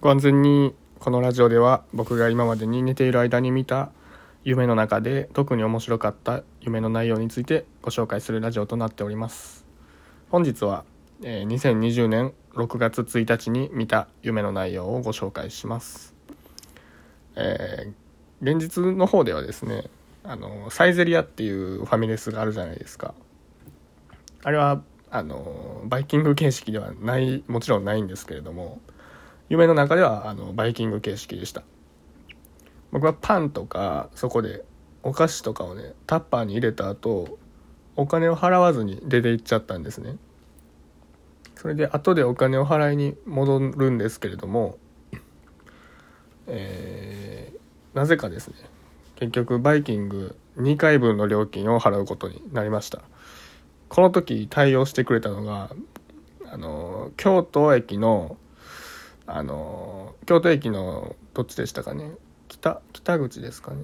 ご安全にこのラジオでは僕が今までに寝ている間に見た夢の中で特に面白かった夢の内容についてご紹介するラジオとなっております。本日は、えー2020年6月1日に見た夢の内容をご紹介します。えー現実の方ではですねあのサイゼリアっていうファミレスがあるじゃないですか。あれはあのバイキング形式ではないもちろんないんですけれども夢の中ではあのバイキング形式でした。僕はパンとかそこでお菓子とかをねタッパーに入れた後お金を払わずに出て行っちゃったんですね。それで後でお金を払いに戻るんですけれどもえーなぜかですね結局バイキング2回分の料金を払うことになりました。この時対応してくれたのがあの京都駅のあの京都駅のどっちでしたかね？北北口ですかね？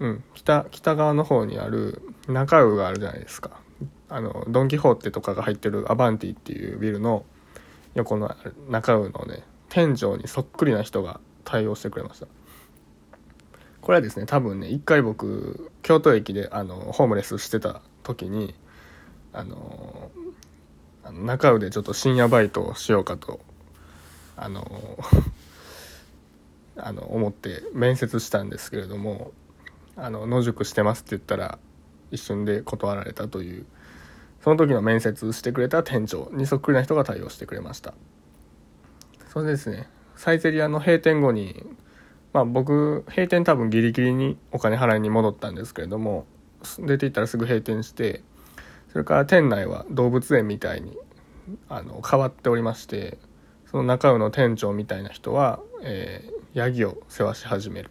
うん北北側の方にある中尾があるじゃないですか。あのドン・キホーテとかが入ってるアバンティっていうビルの横の中尾のね天井にそっくりな人が対応してくれました。これはですね多分ね一回僕京都駅であのホームレスしてた時にあの中尾でちょっと深夜バイトをしようかとあの あの思って面接したんですけれどもあの野宿してますって言ったら一瞬で断られたというその時の面接してくれた店長にそっくりな人が対応してくれました。それでですねサイゼリアの閉店後にまあ僕閉店多分ギリギリにお金払いに戻ったんですけれども出て行ったらすぐ閉店してそれから店内は動物園みたいにあの変わっておりましてその中尾の店長みたいな人は、えーヤギを世話し始める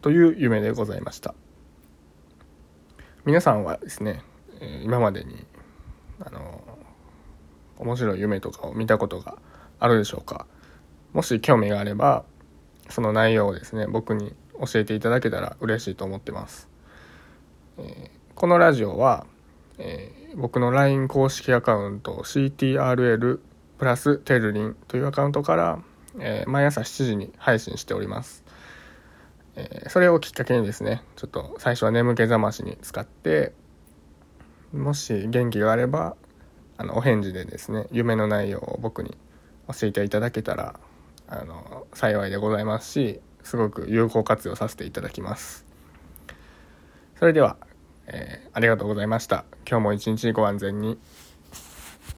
という夢でございました。皆さんはですね、今までにあの面白い夢とかを見たことがあるでしょうか？もし興味があればその内容をですね僕に教えていただけたら嬉しいと思ってます、えーこのラジオは、えー僕の LINE 公式アカウント CTRL プラステルリンというアカウントから、えー毎朝7時に配信しております、えーそれをきっかけにですねちょっと最初は眠気覚ましに使ってもし元気があればあのお返事でですね夢の内容を僕に教えていただけたらあの幸いでございますしすごく有効活用させていただきます。それでは、えーありがとうございました。今日も一日ご安全に。